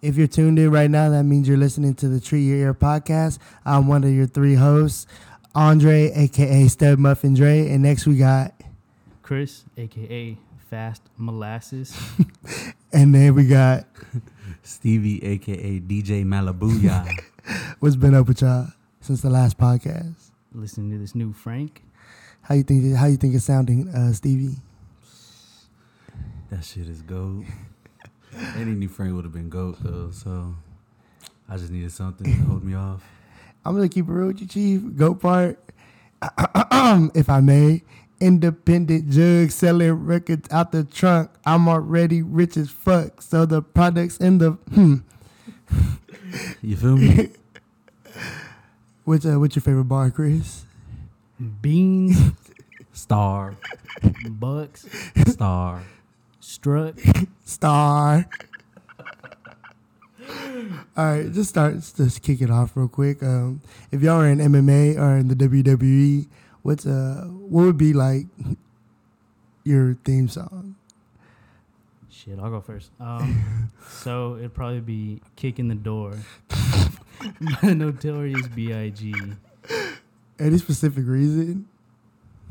If you're tuned in right now, that means you're listening to the Treat Your Ear podcast. I'm one of your three hosts, Andre, aka Stud Muffin Dre, and next we got, Chris, aka Fast Molasses. and then we got. Stevie, aka DJ Malibuya. What's been up with y'all since the last podcast? Listening to this new Frank. How you think? How you think it's sounding, uh, Stevie? that shit is goat. Any new Frank would have been goat though, so I just needed something to hold me off. I'm gonna keep it real with you, Chief. Goat part, if I may. Independent jug selling records out the trunk. I'm already rich as fuck. So the products in the hmm. You feel me? What's uh, what's your favorite bar, Chris? Beans, Star, Bucks, star. Struck. Star. All right, just start. Just kick it off real quick. Um, if y'all are in MMA or in the WWE, what's uh, what would be like your theme song? Shit, I'll go first. Um, so it'd probably be Kick in the Door. Notorious B.I.G. Any specific reason?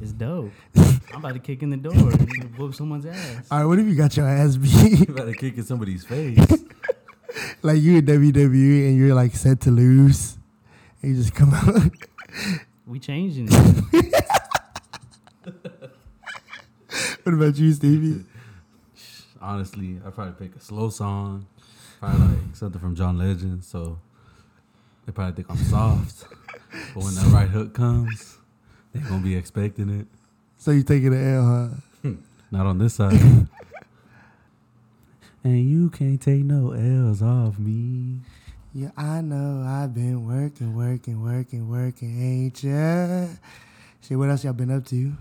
It's dope. I'm about to kick in the door and whoop someone's ass. All right, what if you got your ass beat? You better kick in somebody's face. like you in WWE and you're like set to lose, and you just come out. We changing it. what about you, Stevie? Honestly, I'd probably pick a slow song. Probably like something from John Legend, so they probably think I'm soft. but when that right hook comes, they gonna be expecting it. So you taking the L, huh? Not on this side. and you can't take no L's off me. Yeah, I know. I've been working, working, working, working, ain't ya? Shit, what else y'all been up to?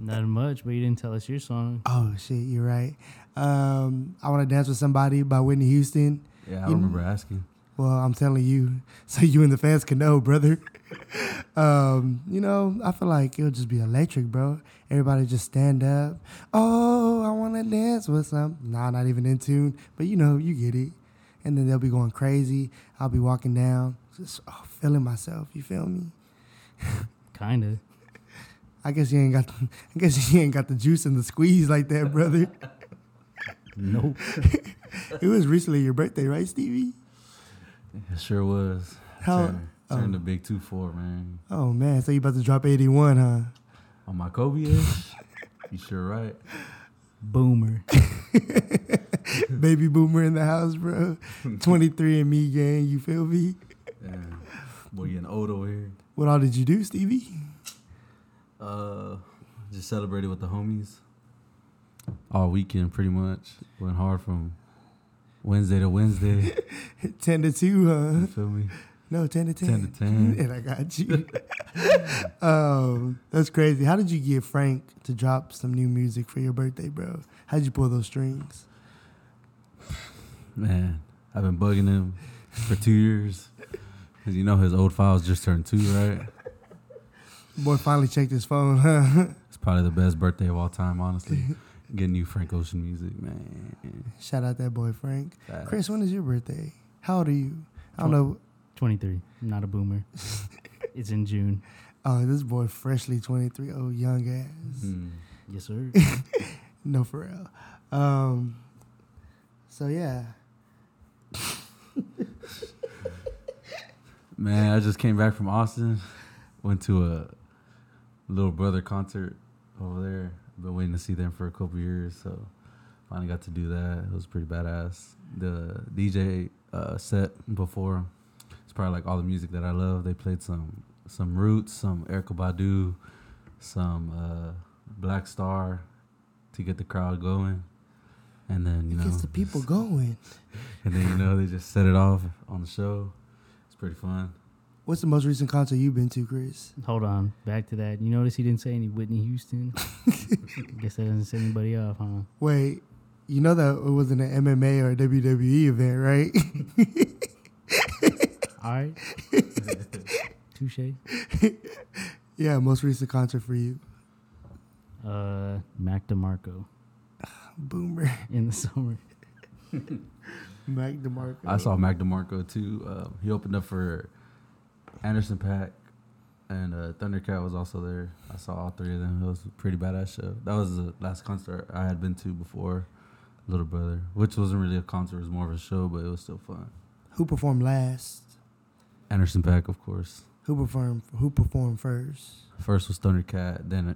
Not much, but you didn't tell us your song. Oh shit, you're right. Um, I want to dance with somebody by Whitney Houston. Yeah, I You- remember asking. Well, I'm telling you, so you and the fans can know, brother. um, you know, I feel like it'll just be electric, bro. Everybody just stand up. Oh, I want to dance with some. Nah, not even in tune, but you know, you get it. And then they'll be going crazy. I'll be walking down, just oh, feeling myself. You feel me? Kinda. I guess you ain't got. I guess you ain't got the juice and the squeeze like that, brother. Nope. it was recently your birthday, right, Stevie? It sure was. How- turn the oh. big two four, man. Oh man, so you about to drop 81, huh? On my Kobe ish. you sure right. Boomer. Baby boomer in the house, bro. 23 and me gang, you feel me? Yeah. Boy, you an old over here. What all did you do, Stevie? Uh, just celebrated with the homies all weekend, pretty much. Went hard from Wednesday to Wednesday. 10 to 2, huh? You feel me? No, 10 to 10. 10 to 10. And I got you. um, that's crazy. How did you get Frank to drop some new music for your birthday, bro? How'd you pull those strings? Man, I've been bugging him for two years. Cause you know his old files just turned two, right? Boy finally checked his phone, huh? It's probably the best birthday of all time, honestly. Getting new Frank Ocean music, man. Shout out that boy, Frank. Facts. Chris, when is your birthday? How old are you? I don't know. 23. I'm not a boomer. it's in June. Oh, this boy freshly 23. Oh, young ass. Hmm. Yes, sir. No, for real. Um, so yeah, Man, I just came back from Austin. Went to a little brother concert over there. Been waiting to see them for a couple years, so finally got to do that. It was pretty badass. The DJ uh, set before it's probably like all the music that I love. They played some some Roots, some Erykah Badu, some uh, Black Star to get the crowd going, and then you it know, gets the people going. and then you know they just set it off on the show. It's pretty fun. What's the most recent concert you've been to, Chris? Hold on. Back to that. You notice he didn't say any Whitney Houston? I guess that doesn't set anybody off, huh? Wait, you know that it wasn't an MMA or a WWE event, right? All right. Touche. yeah, most recent concert for you, Uh, Mac DeMarco Boomer. in the summer. Mac DeMarco. I saw Mac DeMarco too. Um, he opened up for Anderson Paak, and uh, Thundercat was also there. I saw all three of them. It was a pretty badass show. That was the last concert I had been to before Little Brother, which wasn't really a concert; it was more of a show, but it was still fun. Who performed last? Anderson Paak, of course. Who performed? Who performed first? First was Thundercat, then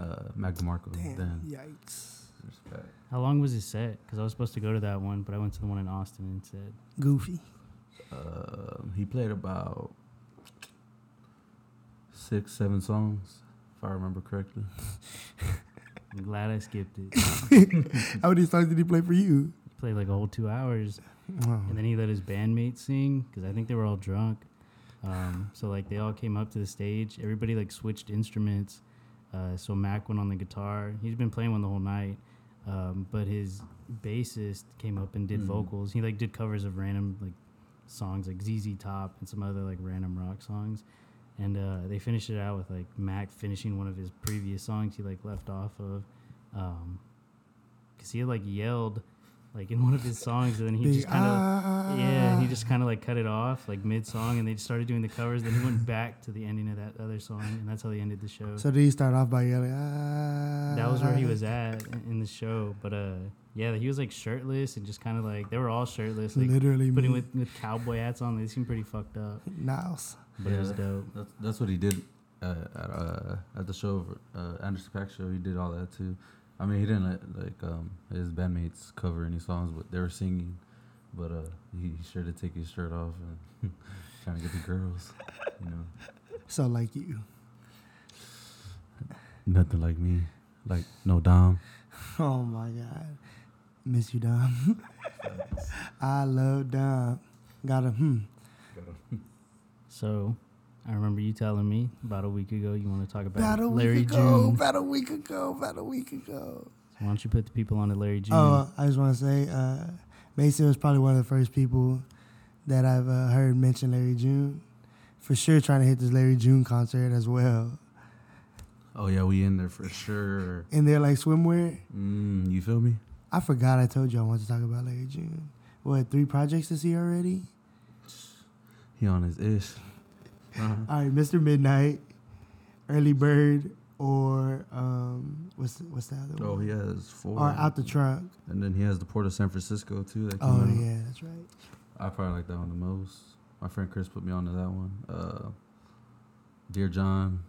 uh, Mac DeMarco, Damn! then Yikes! Anderson How long was his set? Because I was supposed to go to that one, but I went to the one in Austin instead. Goofy. Um, he played about six, seven songs, if I remember correctly. I'm glad I skipped it. How many songs did he play for you? Played like a whole two hours, Wow. and then he let his bandmates sing because I think they were all drunk. Um, so like they all came up to the stage. Everybody like switched instruments. Uh, so Mac went on the guitar. He's been playing one the whole night, um, but his bassist came up and did Mhm. vocals. He like did covers of random like songs like ZZ Top and some other like random rock songs. And uh, they finished it out with like Mac finishing one of his previous songs he like left off of, um, cause he had like yelled like in one of his songs, and then he Big just kind of ah. yeah, he just kind of like cut it off like mid song, and they just started doing the covers. Then he went back to the ending of that other song, and that's how they ended the show. So did he start off by yelling? Ah. that was where he was at in in the show. But uh, yeah, he was like shirtless and just kind of like they were all shirtless, like Literally putting me. with with cowboy hats on. They seemed pretty fucked up, Nice. but it was dope. That's that's what he did uh, at uh, at the show, uh, Anderson Paak show. He did all that too. I mean, he didn't let like um, his bandmates cover any songs, but they were singing. But uh, he, he sure did take his shirt off and trying to get the girls. You know, So like you. nothing like me, like no Dom. Oh my God. Miss you, Dom. I love Dom. Got a hmm. So. I remember you telling me about a week ago you want to talk about About a Larry ago. June. About a week ago. About a week ago. Why don't you put the people on to Larry June? Oh, I just want to say, uh, Mason was probably one of the first people that I've uh, heard mention Larry June. For sure, trying to hit this Larry June concert as well. Oh yeah, we in there for sure. In there, like swimwear. Mm, you feel me? I forgot I told you I wanted to talk about Larry June. What three projects to see already? He on his ish. Uh-huh. All right, Mr. Midnight, Early Bird, or um, what's what's the other Oh, one? he has four. Or Out the Trunk. And then he has the Port of San Francisco too. That Oh out. yeah, that's right. I probably like that one the most. My friend Chris put me onto that one. Uh, Dear John,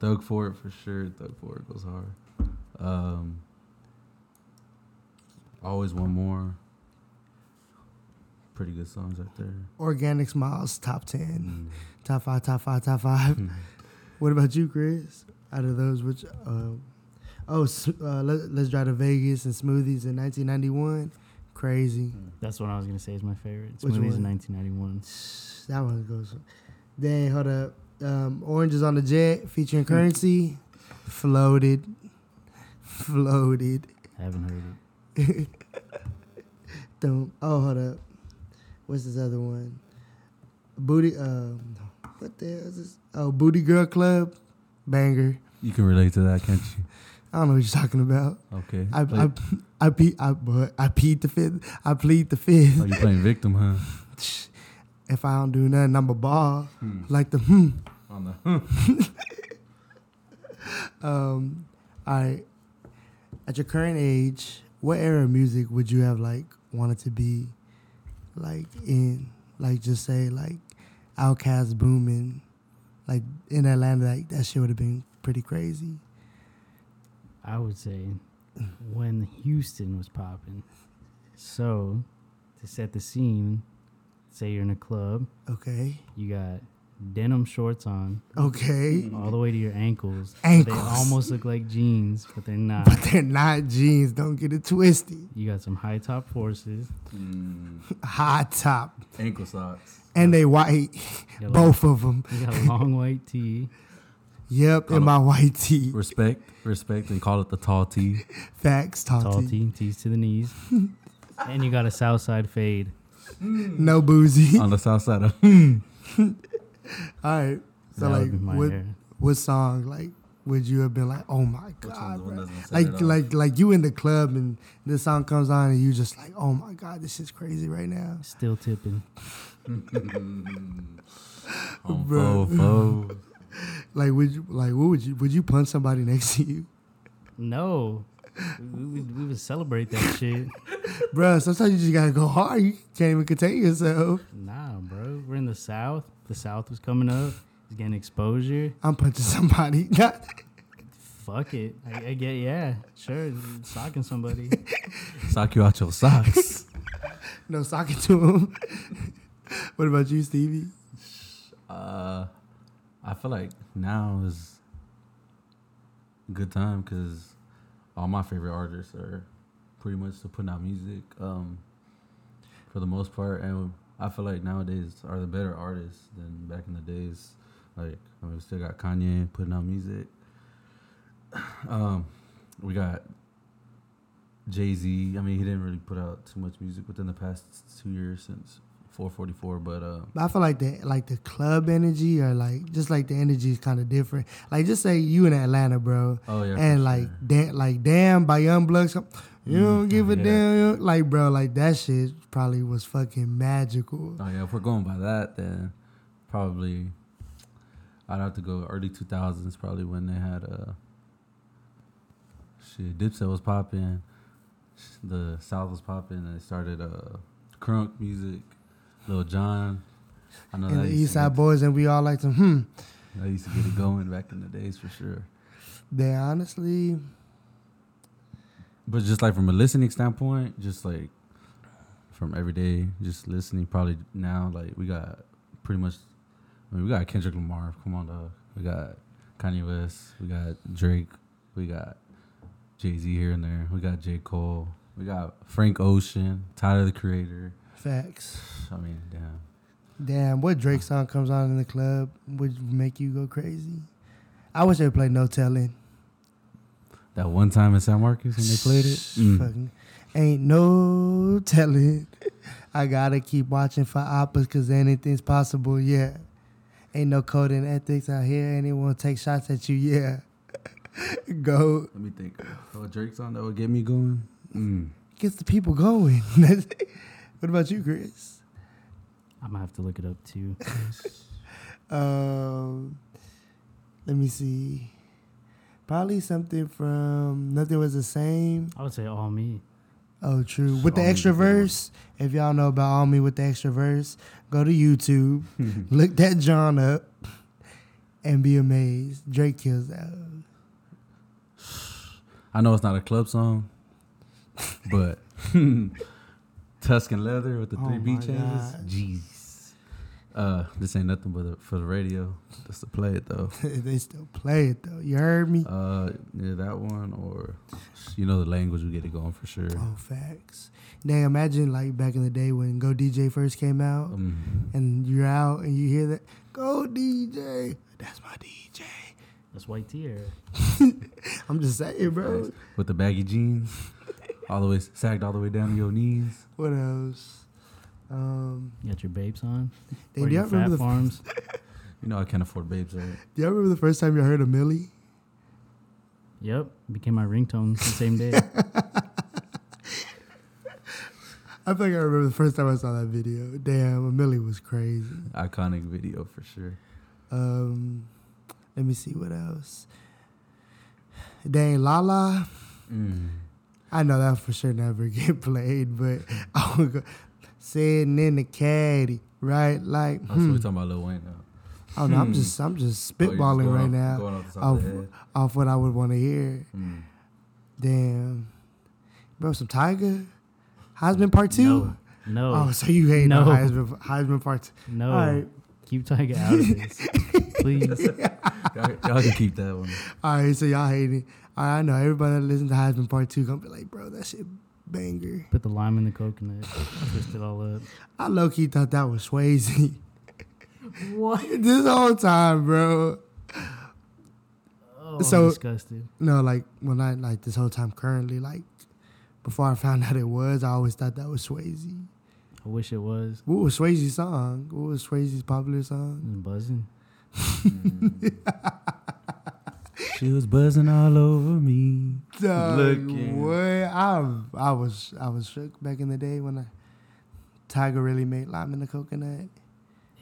Thug Fort for sure. Thug Fort goes hard. Um, always one more. Pretty good songs right there. Organic Smiles, top ten, Mm. Top five, top five, top five. What about you, Chris? Out of those, which uh, oh, uh, let, let's drive to Vegas and Smoothies in 1991. Crazy. That's what I was gonna say is my favorite. Which Smoothies in 1991. That one goes. Dang, hold up. Um, Oranges on the Jet featuring Curren$y. Floated. Floated. Haven't heard it. Don't. Oh, hold up. What's this other one? Booty. Um, what the hell is this? Oh, Booty Girl Club. Banger. You can relate to that, can't you? I don't know what you're talking about. Okay. I I I pe- I, but I plead the fifth. I plead the fifth. oh, you playing victim, huh? If I don't do nothing, I'm a ball. Hmm. Like the hmm. On the hmm. Um, all right. At your current age, what era of music would you have like wanted to be, like in, like just say like, OutKast booming, like in Atlanta, like that shit would have been pretty crazy. I would say when Houston was popping. So to set the scene, say you're in a club, Okay. you got denim shorts on Okay. all the way to your ankles. They almost look like jeans, but they're not. But they're not jeans. Don't get it twisted. You got some high top forces. Mm, High top, ankle socks. And they uh-huh. white. You got, Both of them. You got a long white tee. Yep, Call in it- my white tee. Respect, respect, and call it the tall tee. Facts, tall, tall tee. tee, tees to the knees. and you got a south side fade. No boozy. on the south side of. All right. So that like, would be my what hair. what song like would you have been like, oh my god, the one bro? that's gonna set like like like you in the club and this song comes on and you just like, oh my god, this is crazy right now. Still tipping. On oh, Bro. fo, fo. Like would you like what would you would you punch somebody next to you, No. We, we, we would celebrate that shit. bro? Sometimes you just gotta go hard. You can't even contain yourself. Nah, bro. We're in the South. The South was coming up. It's getting exposure. I'm punching somebody. Not Fuck it. I, I get, yeah, sure. Socking somebody. Sock you out your socks. no socket to him. What about you, Stevie? uh, I feel like now is a good time because all my favorite artists are pretty much still putting out music um, for the most part, and I feel like nowadays are the better artists than back in the days. Like I mean, we still got Kanye putting out music. Um, we got Jay Z. I mean, he didn't really put out too much music within the past two years since 444, but uh, But I feel like the like the club energy or like just like the energy is kind of different. Like just say you in Atlanta, bro, oh yeah, and like sure. damn, like damn by Young Blood, some- you Mm, don't give a yeah. damn. Like bro, like that shit probably was fucking magical. Oh yeah, if we're going by that, then probably I'd have to go early two thousands, probably when they had uh shit, Dipset was popping, the South was popping, and they started uh crunk music, Lil Jon. I know And that the East Side Boys and we all like to hmm. that used to get it going back in the days for sure. They honestly, But just like from a listening standpoint, just like from every day, just listening. Probably now, like we got pretty much. I mean, we got Kendrick Lamar. Come on, dog. We got Kanye West. We got Drake. We got Jay Z here and there. We got J Cole. We got Frank Ocean, Tyler the Creator. Facts. I mean, damn. Damn, what Drake song comes on in the club would make you go crazy? I wish they would play No Telling. That one time in San Marcos when they played it. Mm. Fucking, ain't no telling. I gotta keep watching for oppas because anything's possible, yeah. Ain't no code in ethics out here. Anyone take shots at you, yeah. Go. Let me think. Oh, Drake song that would get me going. Mm. Gets the people going. what about you, Chris? I'm gonna have to look it up too. Um, let me see. Probably something from Nothing Was the Same. I would say all me. Oh, true. With the All extra is a good one. verse, if y'all know about All Me with the extra verse, go to YouTube, look that John up, and be amazed. Drake kills that. I know it's not a club song, but Tuscan Leather with the Oh three B changes. gosh. Jeez. Uh, this ain't nothing but a, for the radio. Just to play it though. they still play it though. You heard me? Uh, yeah, that one or you know the language we get it going for sure. Oh, facts. Dang, imagine like back in the day when Go DJ first came out, Um, and you're out and you hear that Go DJ. That's my DJ. That's white tier. I'm just saying, bro. with the baggy jeans, all the way sagged all the way down to your knees. What else? Um, You got your babes on. Hey, do y'all remember fat the- farms. You know I can't afford babes, right? do y'all remember the first time you heard A Milli? Yep, became my ringtone the same day. I think I remember the first time I saw that video. Damn, A Milli was crazy. Iconic video for sure. Um, let me see what else. Dang, Lala. Mm. I know that for sure never get played, but I would go sitting in the caddy, right? Like, Oh, so hmm. we talking about Lil Wayne now. oh no, I'm hmm. just, I'm just Oh, just spitballing going right off- now off off, of the head. off what I would want to hear. Mm. Damn, bro, some Tyga, Heisman Part Two. no, no, Oh, so you hate no. No. Heisman, Heisman Part Two? no. All right, Keep Tyga out of this, please. Y'all, y'all can keep that one. all right. So y'all hate it. All right, I know everybody that listens to Heisman Part Two gonna be like, bro, that shit banger. Put the lime in the coconut, twist it all up. I low key thought that was Swayze. What? this whole time, bro. Oh, So- I'm disgusted. No, like when I like this whole time currently, like before I found out it was, I always thought that was Swayze. I wish it was. What was Swayze's song? What was Swayze's popular song? was buzzing. Mm. She was buzzing all over me. Dog, Looking. what? I I was I was shook back in the day when I Tyga really made lime in the coconut.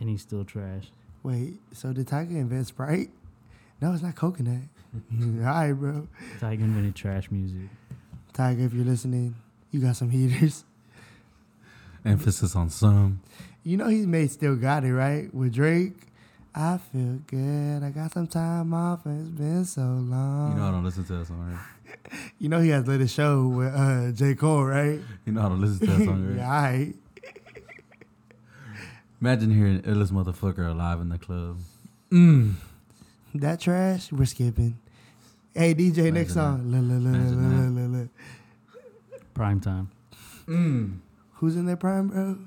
And he's still trash. Wait, so did Tyga invent Sprite? No, it's not coconut. All right, bro. Tyga invented trash music. Tyga, if you're listening, you got some heaters. Emphasis on some. You know he's made Still Got It, right? With Drake. I feel good. I got some time off and it's been so long. You know I don't listen to that song, right? You know he has lit a show with uh, J. Cole, right? You know I don't listen to that song, right? yeah, all right. Imagine hearing illest motherfucker alive in the club. Mm. That trash, we're skipping. Hey, DJ, next song. La, la, la, la, Imagine la, la, la. Prime time. Mm. Who's in their prime, bro?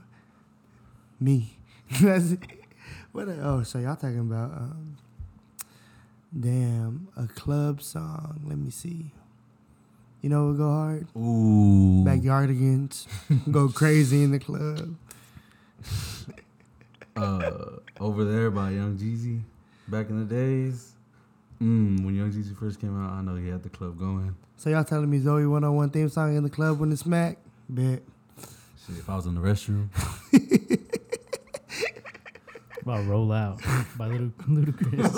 Me. That's it. What? oh, so y'all talking about? Um, damn, a club song. Let me see. You know what go hard? Ooh. Backyardigans. go crazy in the club. uh, over there by Young Jeezy back in the days. Mm, when Young Jeezy first came out, I know he had the club going. So y'all telling me Zoe 101 theme song in the club when it smack? Bet. Shit, if I was in the restroom, About roll out by Little Ludacris.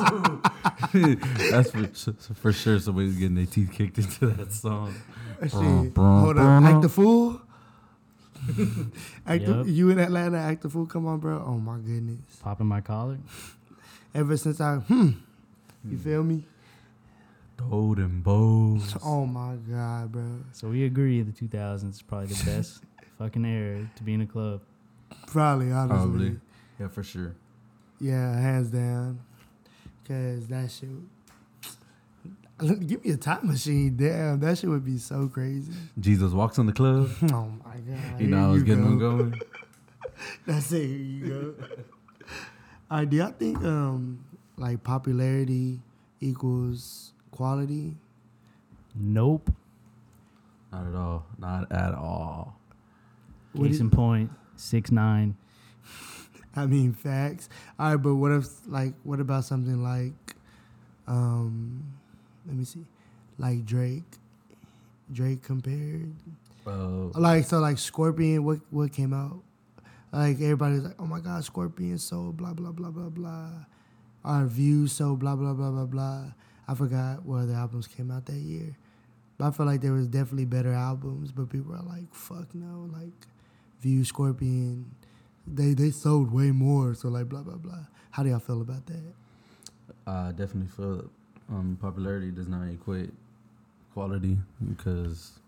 that's for for sure somebody's getting their teeth kicked into that song. Shit. Brum, brum, Hold up. brum. Act the fool. act the, you in Atlanta, act the fool. Come on, bro. Oh my goodness. Popping my collar. Ever since I, hmm, Hmm. you feel me? Toad and bows. Oh my god, bro. So we agree the 2000s is probably the best fucking era to be in a club. Probably, honestly. Probably. Yeah, for sure. Yeah, hands down. Cause that shit. Give me a time machine. Damn, that shit would be so crazy. Jesus walks in the club. Oh my god. You know, I was getting go. them going. That's it. Here you go. All right, do y'all think um like popularity equals quality? Nope. Not at all. Not at all. What Case do- in point, six nine. I mean, facts. All right, but what if like what about something like um let me see, like Drake, Drake compared Uh, like so like Scorpion. What what came out? Like everybody's like, oh my god, Scorpion so blah blah blah blah blah. Our views so blah blah blah blah blah. I forgot what other albums came out that year, but I feel like there was definitely better albums. But people are like, fuck no, like View Scorpion, they they sold way more. So like blah blah blah. How do y'all feel about that? I definitely feel um, popularity does not equate quality because,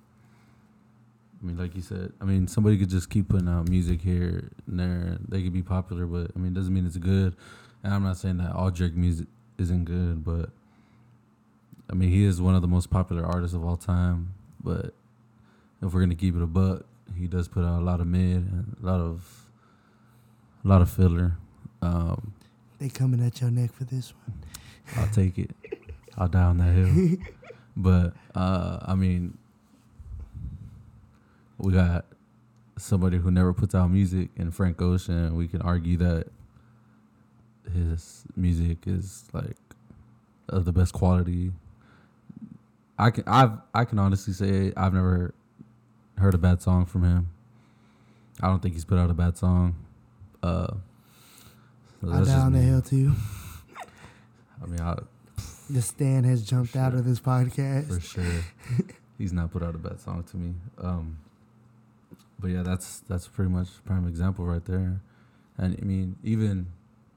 I mean, like you said, I mean, somebody could just keep putting out music here and there. They could be popular, but I mean, it doesn't mean it's good. And I'm not saying that all Drake music isn't good, but I mean, he is one of the most popular artists of all time. But if we're gonna keep it a buck, he does put out a lot of mid and a lot of, a lot of filler. Um, They coming at your neck for this one. I'll take it. I'll die on that hill. But uh, I mean, we got somebody who never puts out music in Frank Ocean. We can argue that his music is like of the best quality. I can I've I can honestly say I've never heard a bad song from him. I don't think he's put out a bad song. Uh, I down the hill too. I mean, I, The stand has jumped out of this podcast. for sure. He's not put out a bad song to me. Um, but yeah, that's that's pretty much prime example right there. And I mean, even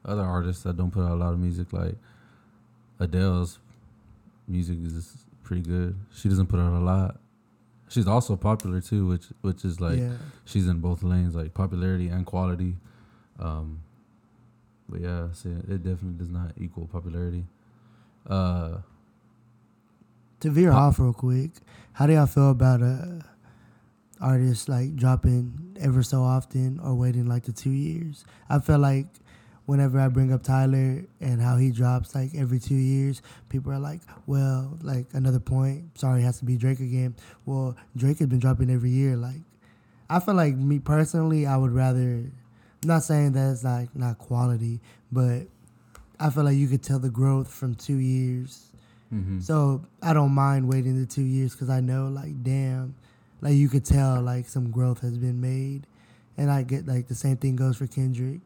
other artists that don't put out a lot of music, like Adele's music is pretty good. She doesn't put out a lot. She's also popular too, which which is like yeah. she's in both lanes, like popularity and quality. Um, but yeah, so it definitely does not equal popularity. Uh, To veer Pop- off real quick, how do y'all feel about uh, artists like dropping ever so often or waiting like the two years? I feel like whenever I bring up Tyler and how he drops like every two years, people are like, well, like another point, sorry, it has to be Drake again. Well, Drake has been dropping every year. Like, I feel like me personally, I would rather, not saying that it's like not quality, but I feel like you could tell the growth from two years Mm-hmm. So I don't mind waiting the two years because I know, like, damn, like you could tell, like some growth has been made, and I get like the same thing goes for Kendrick,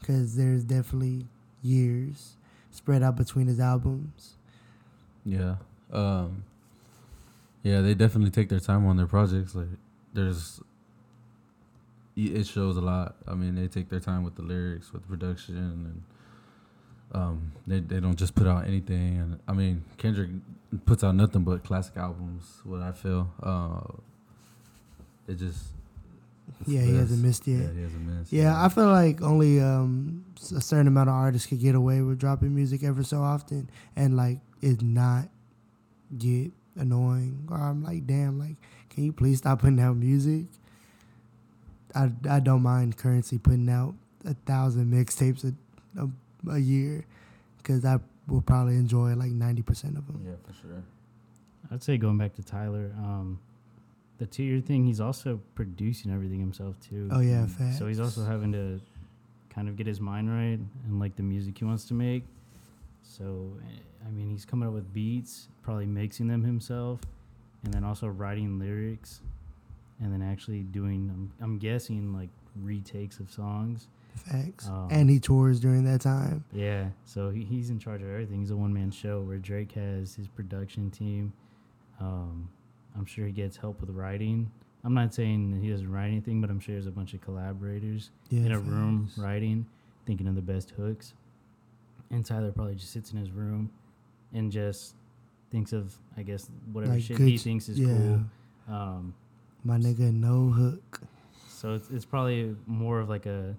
because there's definitely years spread out between his albums. Yeah. Um, yeah, they definitely take their time on their projects. Like, there's, it shows a lot. I mean, they take their time with the lyrics, with the production, and um, they they don't just put out anything. And I mean, Kendrick puts out nothing but classic albums. What I feel, uh, it just Yeah, he hasn't missed yet. Yeah, he hasn't missed. Yeah, I feel like only um, a certain amount of artists could get away with dropping music ever so often, and like it not get annoying. Or I'm like, damn, like, can you please stop putting out music? I I don't mind Curren$y putting out a thousand mixtapes a, a a year, because I will probably enjoy like ninety percent of them. yeah, for sure. I'd say going back to Tyler, um, the two year thing, he's also producing everything himself too. Oh yeah, facts. So he's also having to kind of get his mind right and like the music he wants to make. So eh, I mean, he's coming up with beats, probably mixing them himself, and then also writing lyrics, and then actually doing. I'm, I'm guessing like retakes of songs. facts. Um, and he tours during that time. Yeah, so he, he's in charge of everything. He's a one man show where Drake has his production team. Um, I'm sure he gets help with writing. I'm not saying that he doesn't write anything, but I'm sure there's a bunch of collaborators Yeah, in a room writing, thinking of the best hooks. And Tyler probably just sits in his room and just thinks of, I guess, whatever Like shit good he thinks is yeah. cool. Um, My nigga, no hook. so it's, it's probably more of like a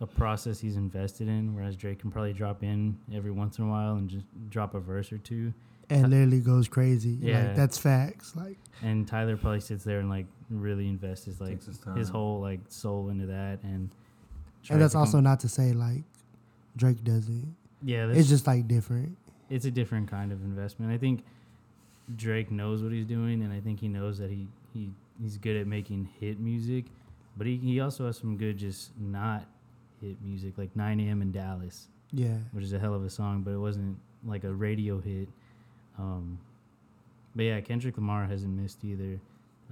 a process he's invested in, whereas Drake can probably drop in every once in a while and just drop a verse or two. and literally goes crazy. Yeah. Like that's facts. Like And Tyler probably sits there and like really invests his like his his whole like soul into that and. and that's also come- not to say like Drake doesn't. yeah. It's just like different. it's a different kind of investment. I think Drake knows what he's doing, and I think he knows that he, he he's good at making hit music, but he, he also has some good just not hit music, like 9 a.m. in Dallas, Yeah. which is a hell of a song, but it wasn't like a radio hit. Um, but yeah, Kendrick Lamar hasn't missed either,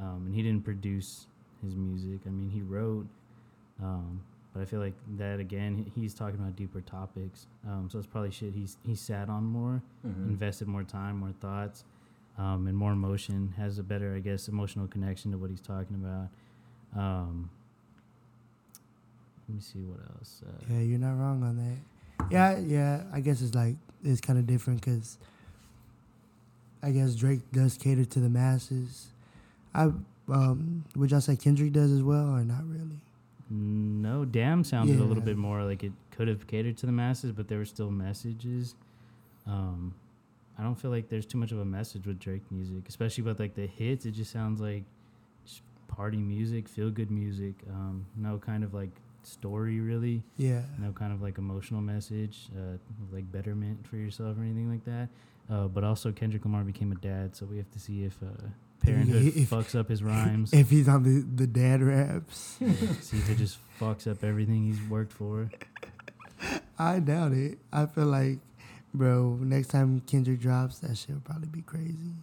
um, and he didn't produce his music. I mean, he wrote, um, but I feel like that again, he's talking about deeper topics. Um, so it's probably shit he's he sat on more, Mm-hmm. invested more time, more thoughts, um, and more emotion. Has a better, I guess, emotional connection to what he's talking about. Um, let me see what else. Uh, Yeah, you're not wrong on that. Yeah, yeah. I guess it's like it's kind of different because I guess Drake does cater to the masses. I um, would y'all say Kendrick does as well or not really? No, Damn sounded a little bit more like it could have catered to the masses, but there were still messages. Um, I don't feel like there's too much of a message with Drake music, especially with like the hits. It just sounds like just party music, feel good music. Um, no kind of like story really, Yeah. no kind of like emotional message, uh, like betterment for yourself or anything like that. Uh, but also Kendrick Lamar became a dad, so we have to see if uh, Parenthood If- fucks up his rhymes. If he's on the the dad raps, Yeah, see if it just fucks up everything he's worked for. I doubt it. I feel like, bro, next time Kendrick drops, that shit will probably be crazy.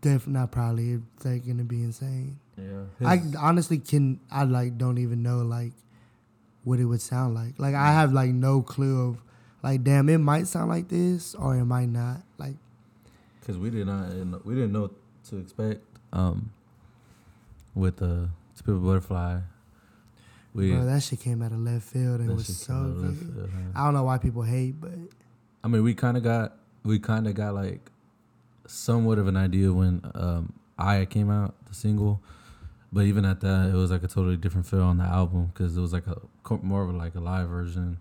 Definitely not probably. It's like gonna be insane. Yeah. I honestly can. I like don't even know like what it would sound like. Like I have like no clue of like damn it might sound like this or it might not. Like because we did not we didn't know what to expect um with uh Spit Butterfly. We bro, that shit came out of left field and was so came out of left good. field, huh? I don't know why people hate, but I mean, we kind of got we kind of got like somewhat of an idea when um I came out the single, but even at that, it was like a totally different feel on the album because it was like a more of a, like a live version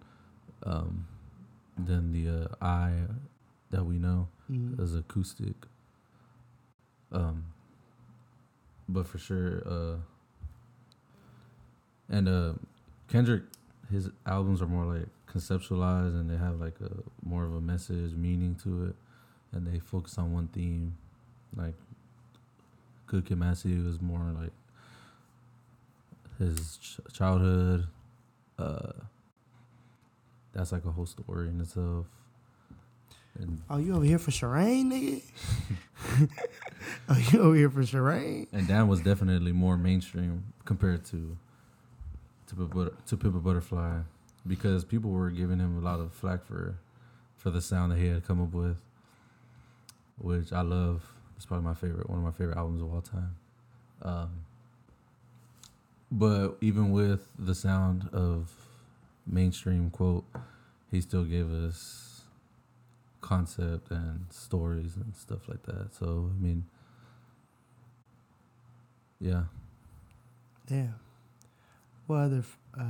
um than the uh, I that we know. mm, as acoustic. Um, but for sure, uh, and uh, Kendrick, his albums are more like conceptualized and they have like a more of a message, meaning to it, and they focus on one theme. Like Good Kid, City was more like his ch- childhood. Uh, that's like a whole story in itself. and Oh, you over here for Shireen, nigga? oh, you over here for Shireen? and DAMN was definitely more mainstream compared to to Pimp to Butterfly because people were giving him a lot of flack for for the sound that he had come up with, which I love. It's probably my favorite, one of my favorite albums of all time. Um, but even with the sound of mainstream quote, he still gave us concept and stories and stuff like that. So I mean, yeah, Yeah. What other? Uh,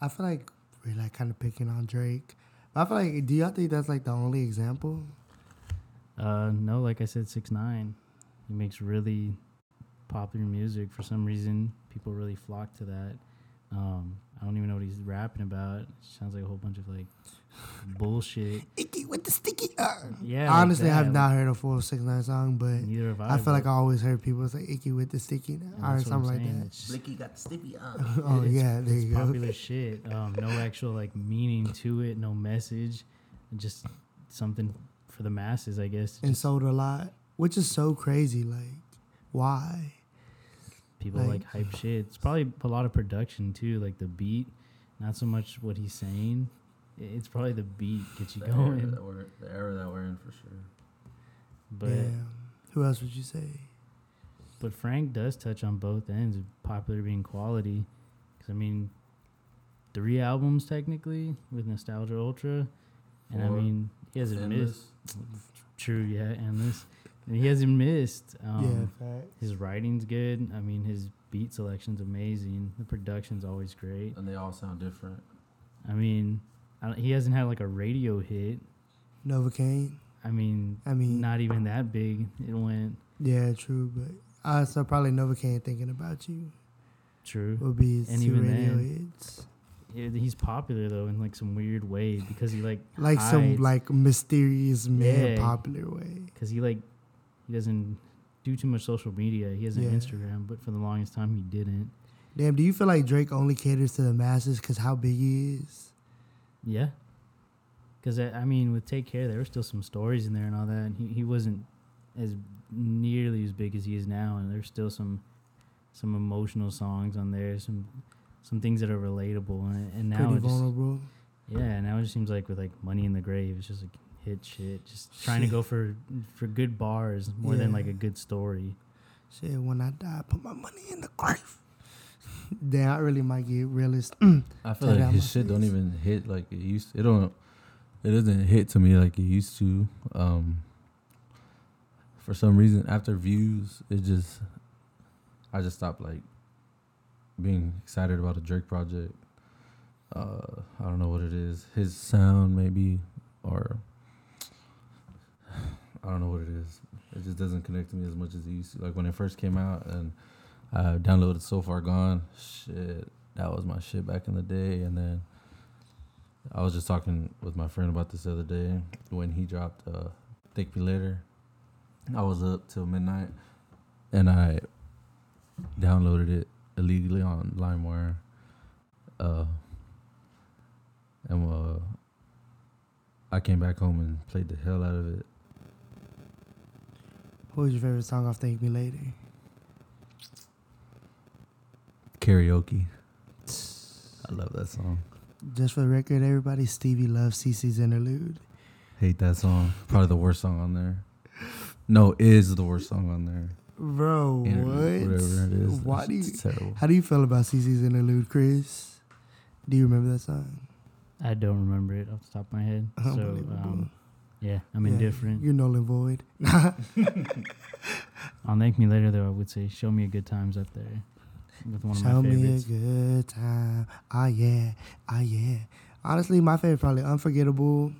I feel like we're like kind of picking on Drake. I feel like, do y'all think that's like the only example? Uh, no, like I said, six nine. He makes really popular music. For some reason, people really flock to that. Um, I don't even know what he's rapping about. It sounds like a whole bunch of like bullshit. Icky with the sticky. Uh. Yeah, like Honestly, I have not heard a full six nine song, but Neither have I. I feel like I always heard people say "icky with the sticky" and or that's what I'm something like that. It's Blicky got the stiffy up. oh it's- yeah, there it's you go. popular shit. Um, no actual like meaning to it, no message, just something for the masses, I guess. And sold a lot, which is so crazy. Like, why? People like- like, hype shit. It's probably a lot of production too, like the beat, not so much what he's saying. It's probably the beat gets you The era, going. that we're, the era that we're in for sure. But yeah. Who else would you say? but Frank does touch on both ends of popular being quality. Because I mean, three albums technically with Nostalgia Ultra, and I mean he hasn't Endless. missed. True, yeah, and this and he hasn't missed. Um, yeah, fact. His writing's good. I mean, his beat selection's amazing. The production's always great. And they all sound different. I mean, I he hasn't had like a radio hit. Novacane. I mean, I mean, not even that big. It went yeah, true, but uh, so probably Novacane thinking about you true. would be his And two even radio then- hits. Yeah, he's popular though in like some weird way because he like Like some like mysterious man Yeah. popular way. because he like he doesn't do too much social media. He has an Yeah. Instagram, but for the longest time he didn't. Damn, do you feel like Drake only caters to the masses because how big he is? Yeah. Because, I I mean, with Take Care, there were still some stories in there and all that. And he, he wasn't as nearly as big as he is now. And there's still some some emotional songs on there, some some things that are relatable. And, and now Pretty it just, vulnerable. yeah, And now it just seems like with like Money in the Grave, it's just like hit shit. Just trying to go for for good bars more than like a good story. Shit, when I die, put my money in the grave. Damn, I really might get realist. I feel like that his my shit don't even hit like it used. It don't. It doesn't hit to me like it used to. Um. For some reason, after views, it just. I just stopped like. Being excited about a Drake project. Uh, I don't know what it is. His sound maybe, or. I don't know what it is. It just doesn't connect to me as much as it used to. Like when it first came out and I downloaded So Far Gone. Shit, that was my shit back in the day. And then I was just talking with my friend about this the other day when he dropped uh, "Thank Me Later." I was up till midnight, and I downloaded it illegally on LimeWire. Uh, and uh, I came back home and played the hell out of it. What was your favorite song off Thank Me Later? Karaoke. I love that song. Just for the record, everybody, Stevie loves Cece's interlude. Hate that song. Probably the worst song on there. No, is the worst song on there. Bro, Interlude, what? Whatever it is. Why do you, just terrible. how do you feel about Cece's interlude, Chris? Do you remember that song? I don't remember it off the top of my head. So, Unbelievable. um, yeah, I'm Yeah, indifferent. You're null and Void. I'll Thank Me Later, though, I would say Show Me a Good Times up there with one of Show my me a favorites. good time. Ah yeah, ah yeah. Honestly, my favorite probably Unforgettable.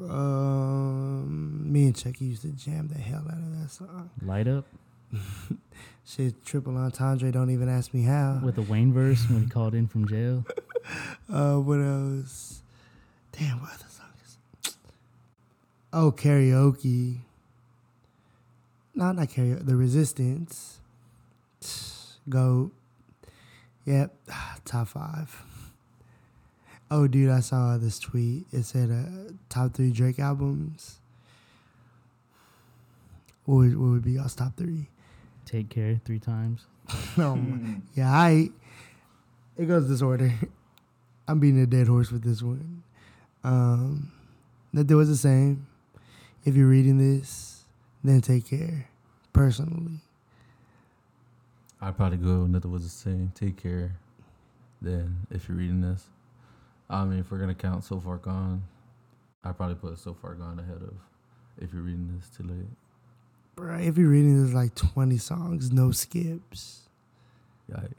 Um, me and Chucky used to jam the hell out of that song. Light Up Shit, triple entendre. Don't even ask me how. with the Wayne verse when he called in from jail. Uh, what else? Damn, what other? Oh, karaoke. No, not karaoke. The Resistance. Go. Yep, top five. Oh, dude, I saw this tweet. It said uh, top three Drake albums. What would, what would be y'all's top three? Take care three times. oh, my- yeah, I. It goes this order. I'm beating a dead horse with this one. Um, Nothing was the same. If you're reading this, then take care. Personally, I'd probably go nothing was the same. Take care. Then if you're reading this, I mean, if we're gonna count so far gone, I'd probably put so far gone ahead of if you're reading this too late. bro. If you're reading this, like 20 songs, no skips. Yikes.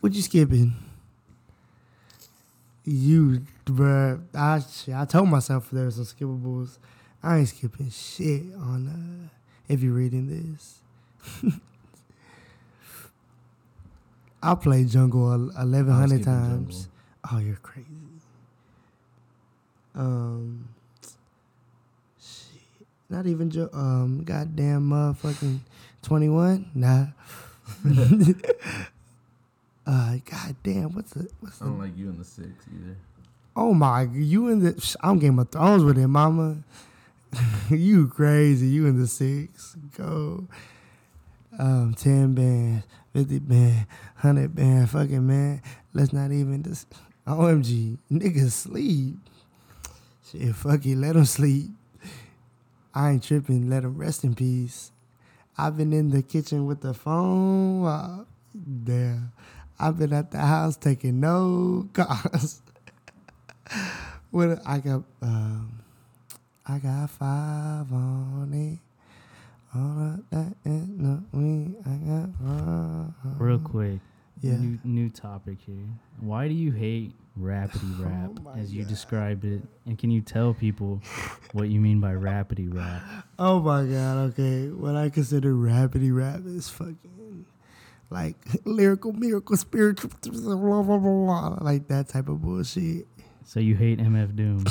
What you skipping? You, bro. I I told myself there were some skippables. I ain't skipping shit on. Uh, if you're reading this, I played Jungle eleven hundred times. Jungle. Oh, you're crazy. Um, shit. Not even jo- um, goddamn motherfucking twenty one. Nah. uh, goddamn. What's the what's I don't like you in the six either. Oh my, you in the? I'm Game of Thrones with it, mama. you crazy? You in the six? Go. Um, ten bands, fifty band, hundred band, fucking man. Let's not even just. OMG, niggas sleep. Shit, fuck it, let them sleep. I ain't tripping, let them rest in peace. I've been in the kitchen with the phone. Uh, damn. I've been at the house taking no calls. what I got? Um, I got five on it. All of that and no we. I got five. Real quick, Yeah. new new topic here. Why do you hate rapidy oh rap Oh as you God. described it? And can you tell people what you mean by rapidy rap? Oh my god, okay. What I consider rapidy rap is fucking like lyrical, miracle, spiritual, blah, blah, blah, blah, like that type of bullshit. So you hate MF Doom?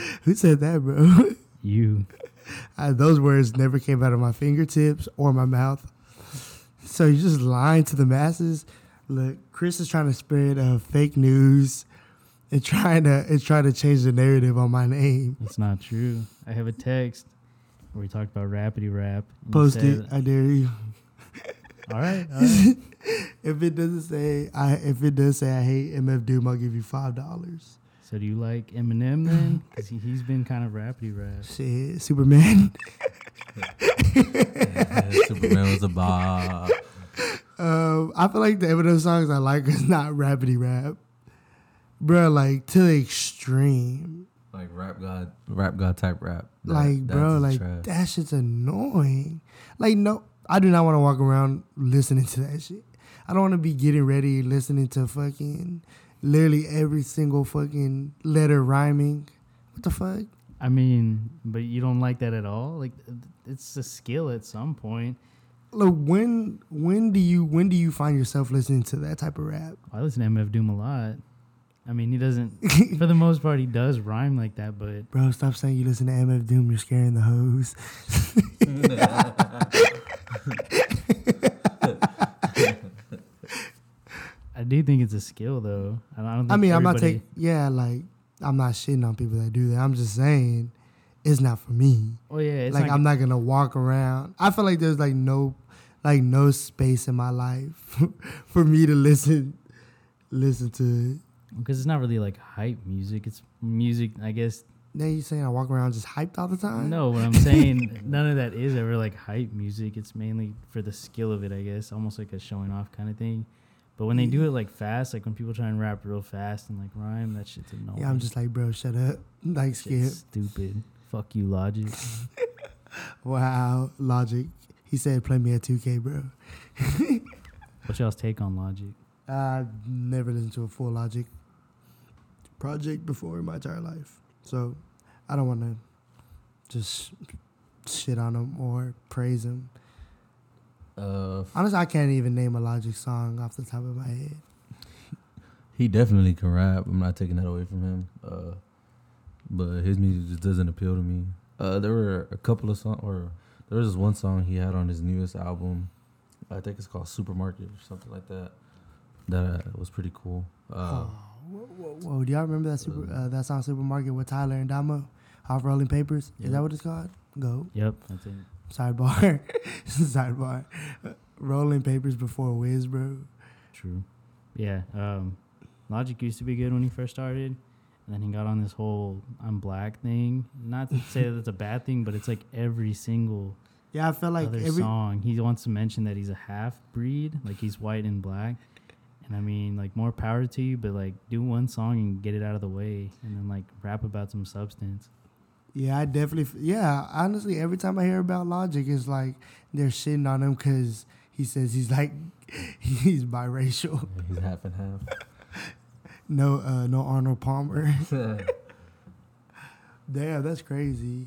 Who said that, bro? you. I, those words never came out of my fingertips or my mouth. So you're just lying to the masses. Look, Chris is trying to spread uh, fake news and trying to and trying to change the narrative on my name. That's not true. I have a text where we talked about rapidy rap. Post it, I dare you. All right. All right. If it doesn't say I, if it does say I hate MF Doom, I'll give you five dollars. So do you like Eminem then? Because he, he's been kind of rapidy rap. Shit, Superman. Superman was a bob. Um, I feel like the Eminem songs I like is not rapidy rap, bro. Like to the extreme. Like rap god, rap god type rap. That- like, bro, like trash. that shit's annoying. Like, no, I do not want to walk around listening to that shit. I don't want to be getting ready listening to fucking literally every single fucking letter rhyming. What the fuck? I mean, but you don't like that at all? Like, it's a skill at some point. Look, when when do you when do you find yourself listening to that type of rap? I listen to MF Doom a lot. I mean, he doesn't, for the most part, he does rhyme like that, but Bro, stop saying you listen to MF Doom. You're scaring the hoes. I do think it's a skill, though. I don't think I mean, I'm not taking. Yeah, like I'm not shitting on people that do that. I'm just saying it's not for me. Oh, yeah. It's like not, I'm not gonna walk around. I feel like there's like no, like no space in my life for me to listen, listen to it. Because it's not really like hype music. It's music, I guess. Now you saying I walk around just hyped all the time? No, what I'm saying, none of that is ever like hype music. It's mainly for the skill of it, I guess. Almost like a showing off kind of thing. But when they do mm. it like fast, like when people try and rap real fast and like rhyme, that shit's annoying. Yeah, I'm just like, bro, shut up. Like, skip. Stupid. Fuck you, Logic. Wow, Logic. He said, play me at 2K, bro. What's y'all's take on Logic? I've never listened to a full Logic project before in my entire life. So I don't want to just shit on him or praise him. Uh, Honestly, I can't even name a Logic song off the top of my head. he definitely can rap. I'm not taking that away from him. Uh, but his music just doesn't appeal to me. Uh, there were a couple of songs, or there was this one song he had on his newest album. I think it's called Supermarket or something like that. That uh, was pretty cool. Uh, oh, Whoa, whoa, whoa. Do y'all remember that super uh, that song Supermarket with Tyler and Domo? Off Rolling Papers? Yeah. Is that what it's called? Go. Yep, that's it. Sidebar. Sidebar. Rolling Papers before Wiz, bro. True. Yeah. Um, Logic used to be good when he first started, and then he got on this whole "I'm black" thing. Not to say that it's a bad thing, but it's like every single Yeah, I felt like other every song he wants to mention that he's a half breed, like he's white and black. And I mean, like more power to you, but like do one song and get it out of the way, and then like rap about some substance. Yeah, I definitely. Yeah, honestly, every time I hear about Logic, it's like they're shitting on him because he says he's like he's biracial. Yeah, he's half and half. No, uh, no Arnold Palmer. Damn, that's crazy.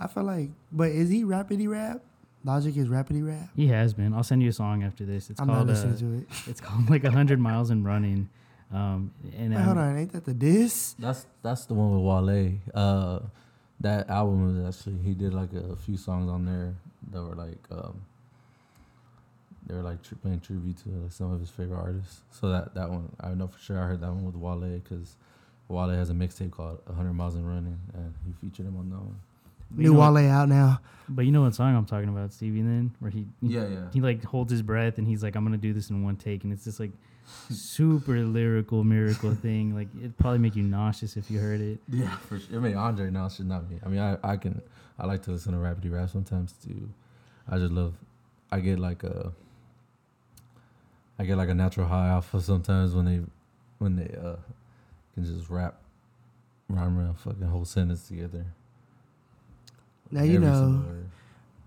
I feel like, but is he rapidy rap? Logic is rapidy rap. He has been. I'll send you a song after this. It's I'm not called listening uh, to it. it's called like hundred miles and running. Um, and Wait, hold on, ain't that the diss? That's that's the one with Wale. Uh, that album was actually he did like a few songs on there that were like um, they were like tri- paying tribute to like, some of his favorite artists. So that that one I know for sure I heard that one with Wale because Wale has a mixtape called 100 Miles and Running and he featured him on that one. but you New know what- Wale out now. But you know what song I'm talking about, Stevie? Then where he he, Yeah, yeah. he like holds his breath and he's like, I'm gonna do this in one take, and it's just like super lyrical miracle thing. Like it'd probably make you nauseous if you heard it. Yeah, for sure. I mean, Andre now should not be. I mean, I, I can I like to listen to rapidy rap sometimes too. I just love. I get like a. I get like a natural high off of sometimes when they, when they uh, can just rap, rhyme around fucking whole sentence together. Now you know,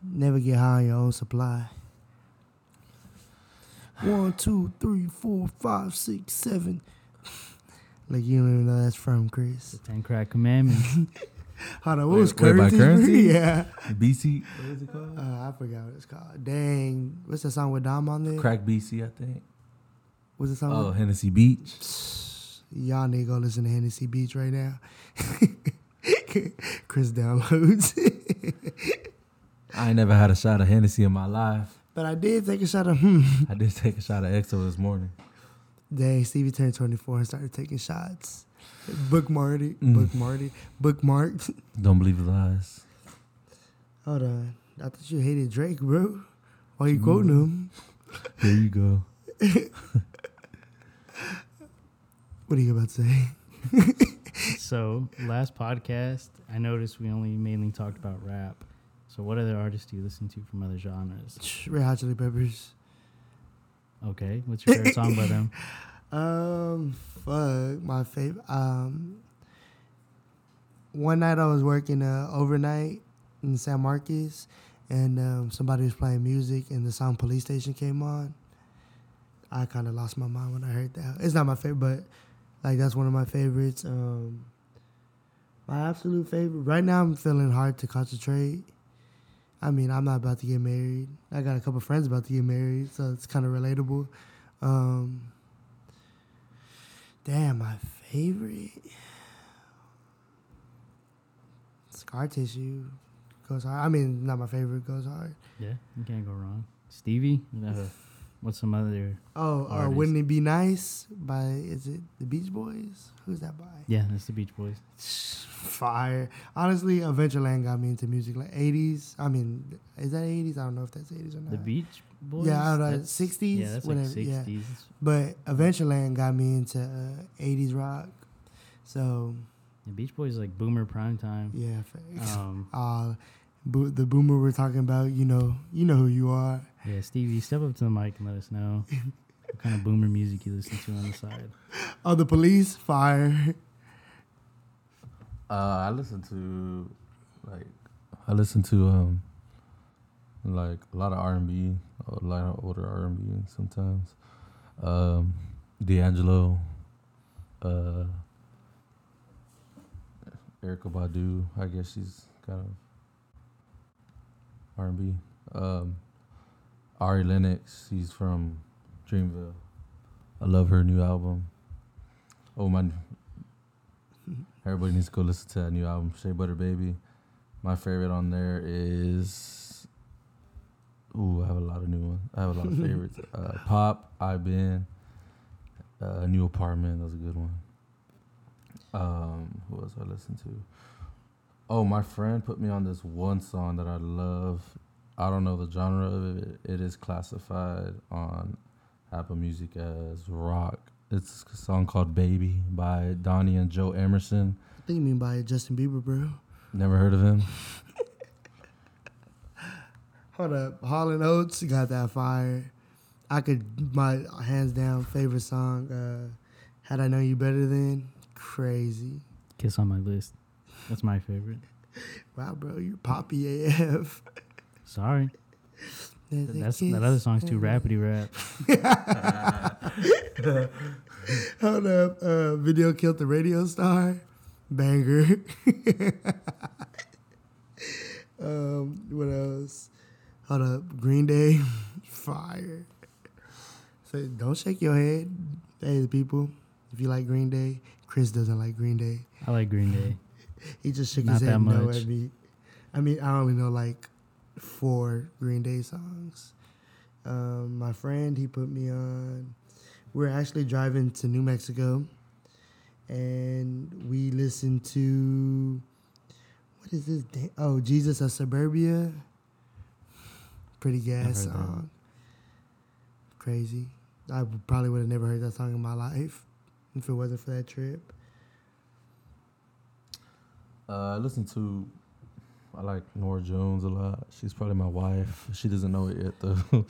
never get high on your own supply. One, two, three, four, five, six, seven. like you don't even know that's from Chris. The Ten Crack Commandments. Hold on, what Wait, was wait, by Curren$y? Curren$y? yeah. BC. What is it called? Uh, I forgot what it's called. Dang, what's the song with Dom on there? Crack BC, I think. What's the song? Oh, with- Hennessy Beach. Y'all need to go listen to Hennessy Beach right now. Chris downloads. I ain't never had a shot of Hennessy in my life. But I did take a shot of hmm. I did take a shot of EXO this morning. Dang, Stevie turned 24 and started taking shots. Book Marty. Mm. Book Marty. Bookmarked. Don't believe the lies. Hold on. I thought you hated Drake, bro. Why you quoting him? There you go. What are you about to say? so last podcast, I noticed we only mainly talked about rap. So what other artists do you listen to from other genres? Red Hot Chili Peppers. Okay, what's your favorite song by them? Um, fuck, my favorite. Um, one night I was working uh, overnight in San Marcos, and um, somebody was playing music, and the song "Police Station" came on. I kind of lost my mind when I heard that. It's not my favorite, but like that's one of my favorites. Um, my absolute favorite right now. I'm feeling hard to concentrate. I mean, I'm not about to get married. I got a couple friends about to get married, so it's kind of relatable. Um, Damn, my favorite scar tissue goes hard. I mean, not my favorite goes hard. Yeah, you can't go wrong. Stevie, what's some other? Oh, uh, wouldn't it be nice? By is it the Beach Boys? Who's that by? Yeah, that's the Beach Boys. Fire. Honestly, Adventureland got me into music like '80s. I mean, is that '80s? I don't know if that's '80s or not. The Beach Boys. Yeah, I don't know. 60s, Yeah, that's whatever, like yeah. But Adventureland got me into uh, '80s rock. So The Beach Boys is like Boomer prime time. yeah, facts. Um, uh, bo- the boomer we're talking about, you know, you know who you are. yeah, Stevie, step up to the mic and let us know what kind of Boomer music you listen to on the side. Oh, the police, fire. Uh, I listen to like I listen to um like a lot of R and B, a lot of older R and B sometimes. Um, D'Angelo, uh, Erykah Badu. I guess she's kind of R and B. Um, Ari Lennox. She's from Dreamville. I love her new album. Oh my Everybody needs to go listen to that new album, Shea Butter Baby. My favorite on there is. Ooh, I have a lot of new ones. I have a lot of favorites. Uh, Pop, I Been, uh, New Apartment. That was a good one. Um, who else I listen to? Oh, my friend put me on this one song that I love. I don't know the genre of it. It is classified on Apple Music as rock. It's a song called "Baby" by Donnie and Joe Emerson. I think you mean by Justin Bieber, bro. Never heard of him. Hold up, Hall and Oates got that fire. I could my hands down favorite song. Uh, Had I known you better Than. crazy. Kiss on my list. That's my favorite. Wow, bro, you're poppy AF. Sorry. That's that other song's too rapidy rap. Hold up, uh, video killed the radio star, banger. um, what else? Hold up, Green Day, fire. So don't shake your head, hey the people. If you like Green Day, Chris doesn't like Green Day. I like Green Day. He just shook Not his head no at me. I mean, I only know like four Green Day songs. Um, my friend, he put me on. We're actually driving to New Mexico, and we listened to what is this? da- Oh, Jesus of Suburbia. Pretty gas that. song. Crazy. I probably would have never heard that song in my life if it wasn't for that trip. Uh, I listen to. I like Norah Jones a lot. She's probably my wife. She doesn't know it yet though.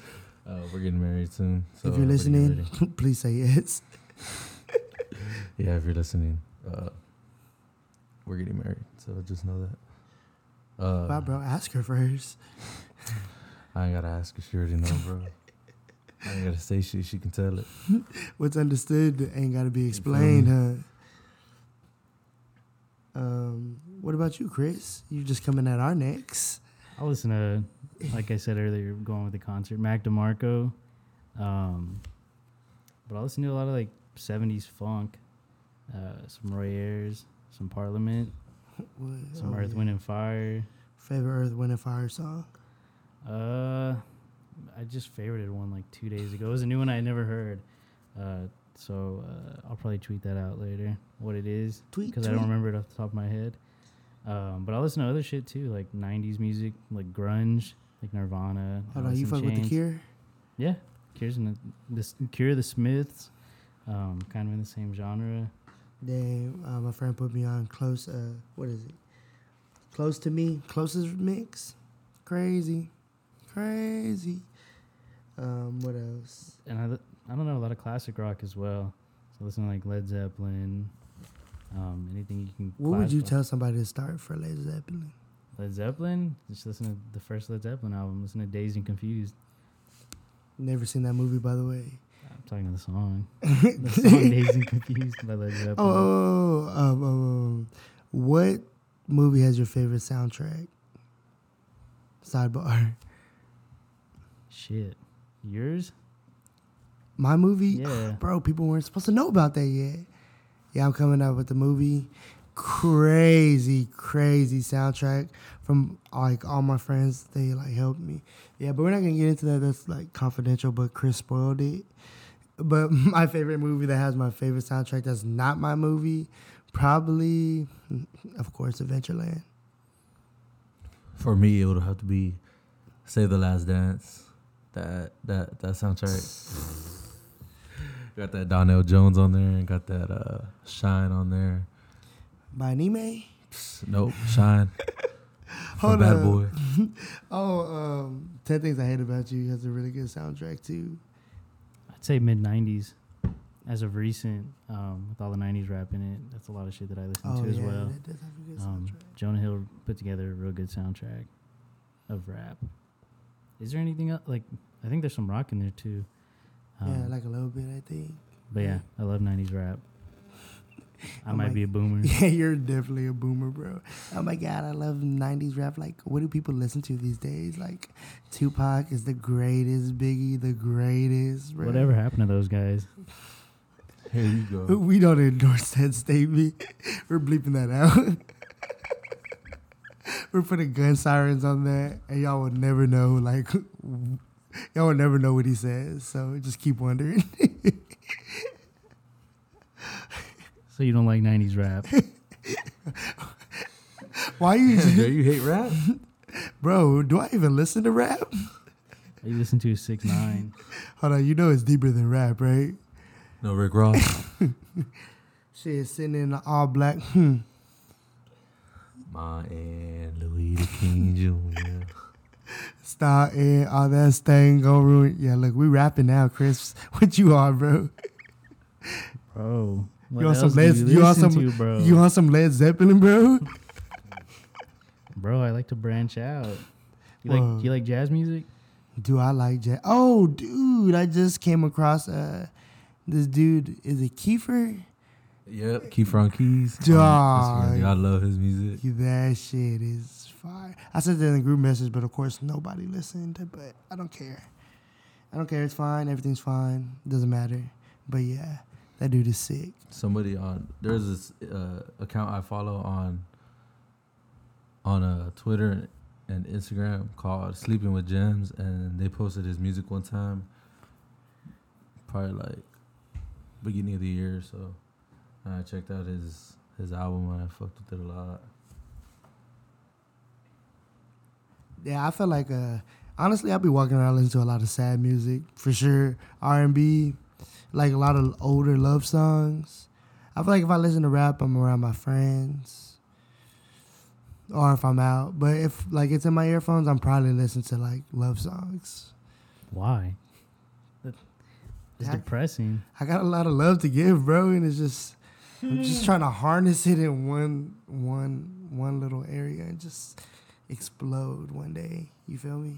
uh, we're getting married soon. So if you're listening, please say yes. yeah, if you're listening, uh, we're getting married. So just know that. Uh, wow, bro, ask her first. I ain't gotta ask her. She already know, bro. I ain't gotta say shit. She can tell it. What's understood ain't got to be explained, huh? Um, what about you, Chris? You just coming at our necks. I listen to, like I said earlier, going with the concert, Mac DeMarco. Um, but I listen to a lot of like 70s funk, uh, some Roy Ayers, some Parliament, What? some Oh, Earth, yeah. Wind, and Fire. Favorite Earth, Wind, and Fire song? Uh, I just favorited one like two days ago. It was a new one I had never heard. Uh, so uh, I'll probably tweet that out later. What it is Tweet, because I don't remember it off the top of my head. Um, but I listen to other shit too, like '90s music, like grunge, like Nirvana. Hold on, you fuck with the Cure? Yeah, Cure's in the, this Cure, the Smiths, um, kind of in the same genre. Damn, uh, my friend put me on close. Uh, what is it? Close to me, closest mix. Crazy, crazy. Um, what else? And I, I don't know a lot of classic rock as well. So listen to like Led Zeppelin, um, anything you can. What would you tell somebody to start for Led Zeppelin? Led Zeppelin. Just listen to the first Led Zeppelin album. Listen to Dazed and Confused. Never seen that movie, by the way. I'm talking the song. the song Dazed and Confused by Led Zeppelin. Oh, oh, oh, um, um, um, what movie has your favorite soundtrack? Sidebar. Shit. Yours? My movie, Yeah. Oh, bro. People weren't supposed to know about that yet. Yeah, I'm coming up with the movie. Crazy, crazy soundtrack from like all my friends. They like helped me. Yeah, but we're not gonna get into that. That's like confidential. But Chris spoiled it. But my favorite movie that has my favorite soundtrack that's not my movie, probably, of course, Adventureland. For me, it would have to be "Save the Last Dance." That that that soundtrack. got that Donell Jones on there, and got that uh, Shine on there. By anime. Nope, Shine. Hold from Bad up. Boy. Oh, um, 10 Things I Hate About You has a really good soundtrack too. I'd say mid 90s. As of recent, um, with all the 90s rap in it, that's a lot of shit that I listen Oh, to as yeah, well. that does have a good Um, soundtrack. Jonah Hill put together a real good soundtrack of rap. Is there anything else? Like, I think there's some rock in there too. Yeah, Um, like a little bit, I think. but yeah, I love 90s rap. I Oh might my- be a boomer. Yeah, you're definitely a boomer, bro. Oh my god, I love '90s rap. Like, what do people listen to these days? Like, Tupac is the greatest, Biggie the greatest. Bro. Whatever happened to those guys? Here you go. We don't endorse that statement. We're bleeping that out. We're putting gun sirens on that, and y'all will never know. Like, y'all will never know what he says. So just keep wondering. So So you don't like '90s rap? Why you, Jay, you hate rap? bro? Do I even listen to rap? you listen to Six Nine. Hold on, you know it's deeper than rap, right? No, Rick Ross. Shit, sitting in the all black. Hmm. Ma and Louis the King Jr. Star and all that stain go to ruin. Yeah, look, we rapping now, Chris. What you are, bro? Bro, you on some else Led? you, You, on some? to, bro? You on some Led Zeppelin, bro? bro, I like to branch out. You Whoa. like you like jazz music? Do I like jazz? Oh, dude, I just came across uh this dude. Is it Kiefer? Yep, Keith on Keys. on Dog. Instagram. I love his music. That shit is fire. I sent it in the group message, but of course nobody listened. But I don't care. I don't care. It's fine. Everything's fine. Doesn't matter. But yeah, that dude is sick. Somebody on there's this uh, account I follow on on uh, Twitter and Instagram called Sleeping with Gems, and they posted his music one time, probably like beginning of the year. So I checked out his his album and I fucked with it a lot. Yeah, I feel like uh honestly I'll be walking around listening to a lot of sad music for sure. R and B, like a lot of older love songs. I feel like if I listen to rap, I'm around my friends. Or if I'm out. But if like it's in my earphones, I'm probably listening to like love songs. Why? It's Yeah. depressing. I got a lot of love to give, bro, and it's just I'm just trying to harness it in one one one little area and just explode one day. You feel me?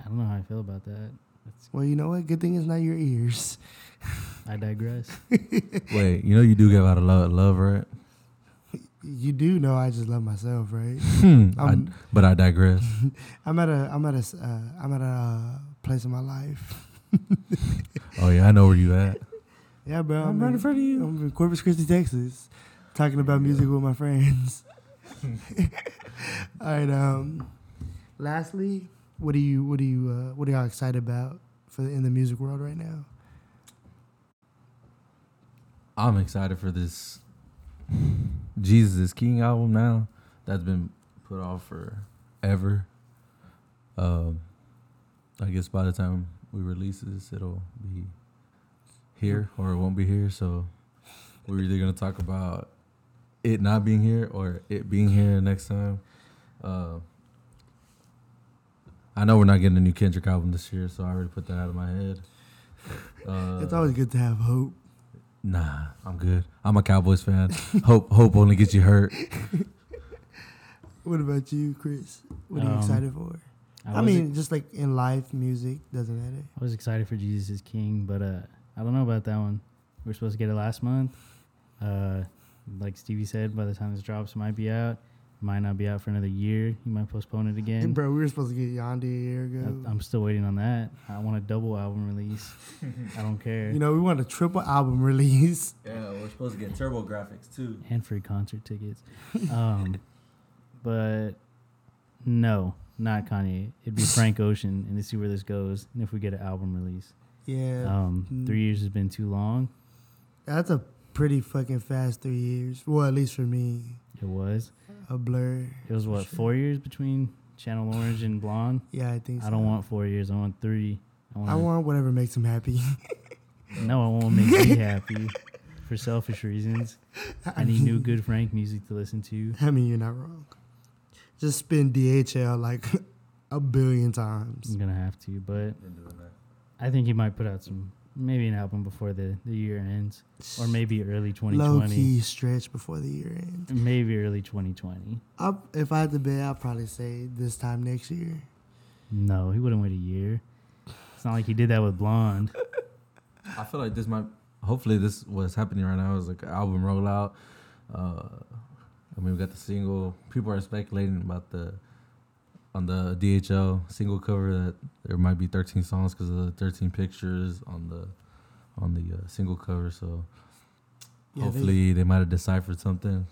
I don't know how I feel about that. That's, Well, you know what? Good thing it's not your ears. I digress. Wait, you know you do give out a lot of love, right? You do know I just love myself, right? Hmm, I- but I digress. I'm at a I'm at a s- uh, I'm at a uh, place in my life. oh yeah, I know where you at. Yeah, bro. I'm right in front of you. I'm in Corpus Christi, Texas, talking about music with my friends. All right. Um. Lastly, what do you what do you uh, what are y'all excited about for the, in the music world right now? I'm excited for this Jesus is King album now. That's been put off forever. Um, I guess by the time we release this, it'll be here or it won't be here. So we're either gonna talk about it not being here or it being here next time. Uh, I know we're not getting a new Kendrick album this year, so I already put that out of my head. Uh, it's always good to have hope. Nah, I'm good. I'm a Cowboys fan. hope hope only gets you hurt. What about you, Chris? What are you Um, excited for? I, was- mean, just like in life, music doesn't matter. I was excited for Jesus is King, but uh, I don't know about that one. We are supposed to get it last month. Uh, like Stevie said, by the time this drops, it might be out. Might not be out for another year. He might postpone it Hey, again. bro, we were supposed to get Yandhi a year ago. I, am still waiting on that. I want a double album release. I don't care. you know, we want a triple album release. Yeah, we're supposed to get TurboGrafx too. and free concert tickets. Um, but no, not Kanye. It'd be Frank Ocean, and to see where this goes, and if we get an album release. Yeah, Um, Mm. three years has been too long. that's a pretty fucking fast three years. Well, at least for me, It was. A blur. It was what Sure. four years between Channel Orange and Blonde. Yeah, I think. So. I don't want four years. I want three. I want. I want whatever makes him happy. no, I want to make me happy for selfish reasons. I need new good Frank music to listen to. I mean, you're not wrong. Just spin DHL like a billion times. I'm gonna have to, but I think he might put out some maybe an album before the, the year ends, or maybe early Low 2020. key stretch before the year ends. Maybe early 2020. I'll, if I had to bet, I'd probably say this time next year. No, he wouldn't wait a year. It's not like he did that with Blonde. I feel like this might. Hopefully, this what's happening right now is like an album rollout. Uh, I mean, we got the single. People are speculating about the on the DHL single cover that there might be 13 songs because of the 13 pictures on the on the uh, single cover. So Yeah, hopefully, they, might have deciphered something.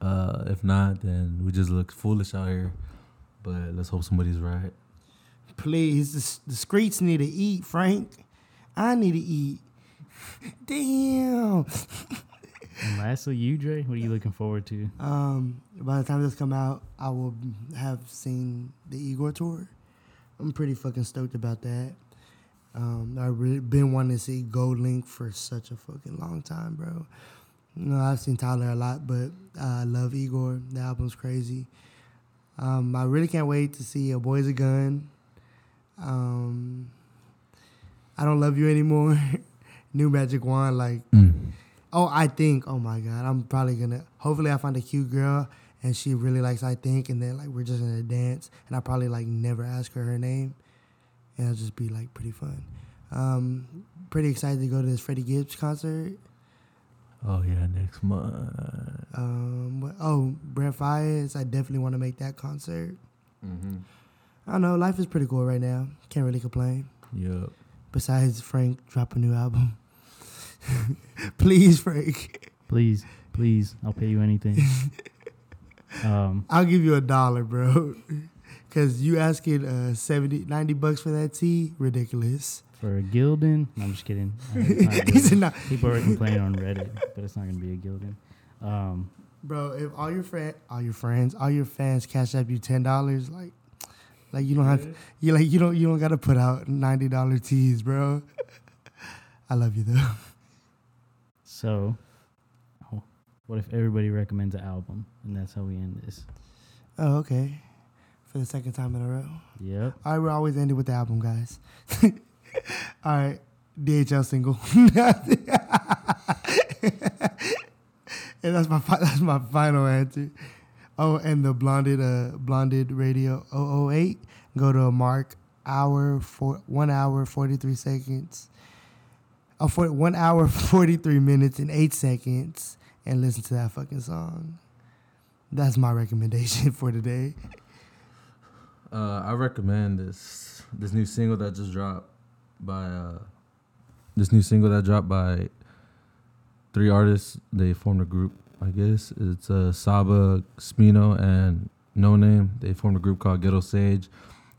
Uh, if not, then we just look foolish out here. But let's hope somebody's right. Please, the, the streets need to eat, Frank. I need to eat. Damn. And Lastly, you, Dre, what are you looking forward to? Um, by the time this come out, I will have seen the Igor tour. I'm pretty fucking stoked about that. Um, I've really been wanting to see GoldLink for such a fucking long time, bro. You know, I've seen Tyler a lot, but uh, I love Igor. The album's crazy. Um, I really can't wait to see A Boy's a Gun. Um, I don't love you anymore. New Magic Wand, like Oh, I think. Oh my god, I'm probably gonna. Hopefully, I find a cute girl and she really likes I think, and then like we're just gonna dance, and I probably like never ask her her name, and it'll just be like pretty fun. Um, pretty excited to go to this Freddie Gibbs concert. Oh yeah, next month. Um, oh, Brent Faiyaz, I definitely want to make that concert. Mm-hmm. I don't know, life is pretty cool right now. Can't really complain. Yep. Besides Frank drop a new album. Please, Frank. Please, please, I'll pay you anything. um, I'll give you a dollar, bro. Cause you asking uh 70, 90 bucks for that tea, ridiculous. for a Gildan, no, I'm just kidding. Uh, it's not a He said, Gildan. "No." People are complaining on Reddit, but it's not gonna be a Gildan. Um, Bro, if all your friend, all your friends, all your fans cash up you ten dollars, like, like you don't have, to, you like you don't you don't gotta put out ninety dollar teas, bro. I love you though. So, what if everybody recommends an album, and that's how we end this? Oh, okay. For the second time in a row. Yep. All right, we're always ending with the album, guys. all right, DHL single. and that's my fi- that's my final answer. Oh, and the blonded uh blonded radio 008. Go to a mark hour for one hour forty three seconds. For one hour forty three minutes and eight seconds, and listen to that fucking song. That's my recommendation for today. Uh, I recommend this this new single that just dropped by uh, this new single that dropped by three artists. They formed a group, I guess. It's uh, Saba, Smino, and Noname. They formed a group called Ghetto Sage,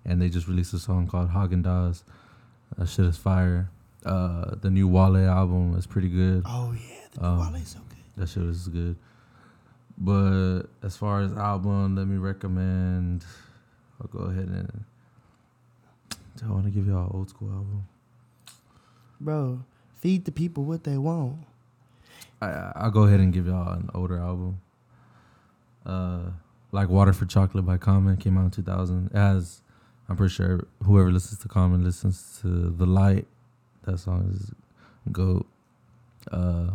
and they just released a song called Häagen Dazs. That shit is fire. Uh, the new Wale album is pretty good. Oh yeah, the Um, Wale's so good. That shit was good. But as far as album, let me recommend. I'll go ahead and. I want to give y'all an old school album? Bro, feed the people what they want. I I'll go ahead and give y'all an older album. Uh, like Water for Chocolate by Common came out in 2000. As I'm pretty sure whoever listens to Common listens to The Light. That song is goat. Uh,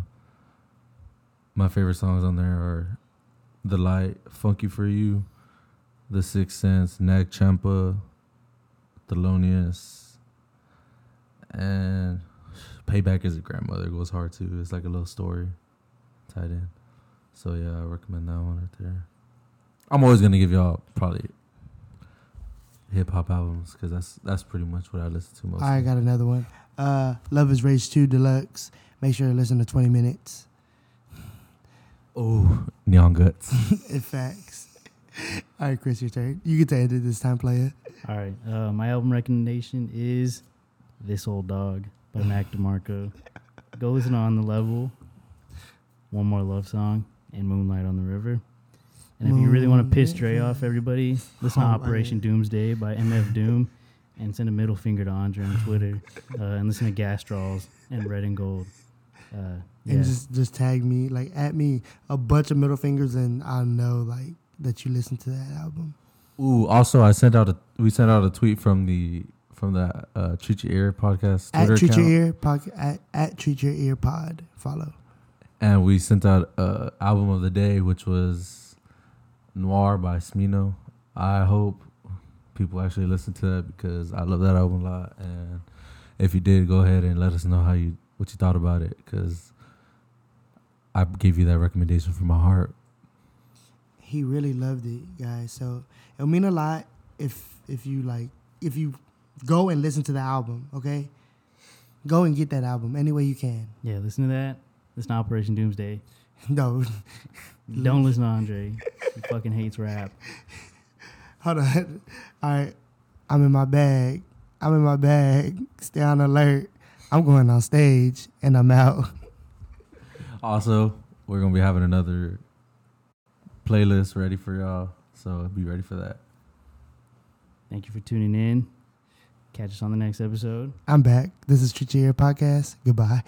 my favorite songs on there are The Light, Funky for You, The Sixth Sense, Nag Champa, Thelonious, and Payback as a grandmother it goes hard too. It's like a little story tied in. So yeah, I recommend that one right there. I'm always gonna give y'all probably hip hop albums because that's that's pretty much what I listen to most. I got another one. Uh, Luv is Rage 2 Deluxe. Make sure to listen to 20 minutes. oh, Neon Guts. it facts. All right, Chris, your turn. You get to end it this time, player. All right. Uh, my album recommendation is "This Old Dog" by Mac DeMarco. Go listen to on the level. One more love song and Moonlight on the River. And if you really want to piss Dre off, everybody, listen to Oh, my Operation Doomsday by MF Doom, and send a middle finger to Andre on Twitter, uh, and listen to Gas Drawls and Red and Gold. Uh, yeah. And just just tag me, like at me, a bunch of middle fingers, and I'll know like that you listen to that album. Ooh, also I sent out a we sent out a tweet from the from the uh, Treat Your Ear podcast At Twitter Treat account, Your Ear pod, at, at Treat Your Ear Pod. Follow. and we sent out a album of the day, which was Noir by Smino. I hope people actually listen to that because I love that album a lot. And if you did, go ahead and let us know how you what you thought about it because I gave you that recommendation from my heart. He really loved it, guys. So it'll mean a lot if if you like if you go and listen to the album. Okay, go and get that album any way you can. yeah, listen to that. Listen to Operation Doomsday. No, Don't listen to Andre. He fucking hates rap. hold on. All right, I'm in my bag. I'm in my bag. Stay on alert. I'm going on stage and I'm out. Also, we're gonna be having another playlist ready for y'all. So be ready for that. Thank you for tuning in. Catch us on the next episode. I'm back. This is Treat Your Ear Podcast. Goodbye.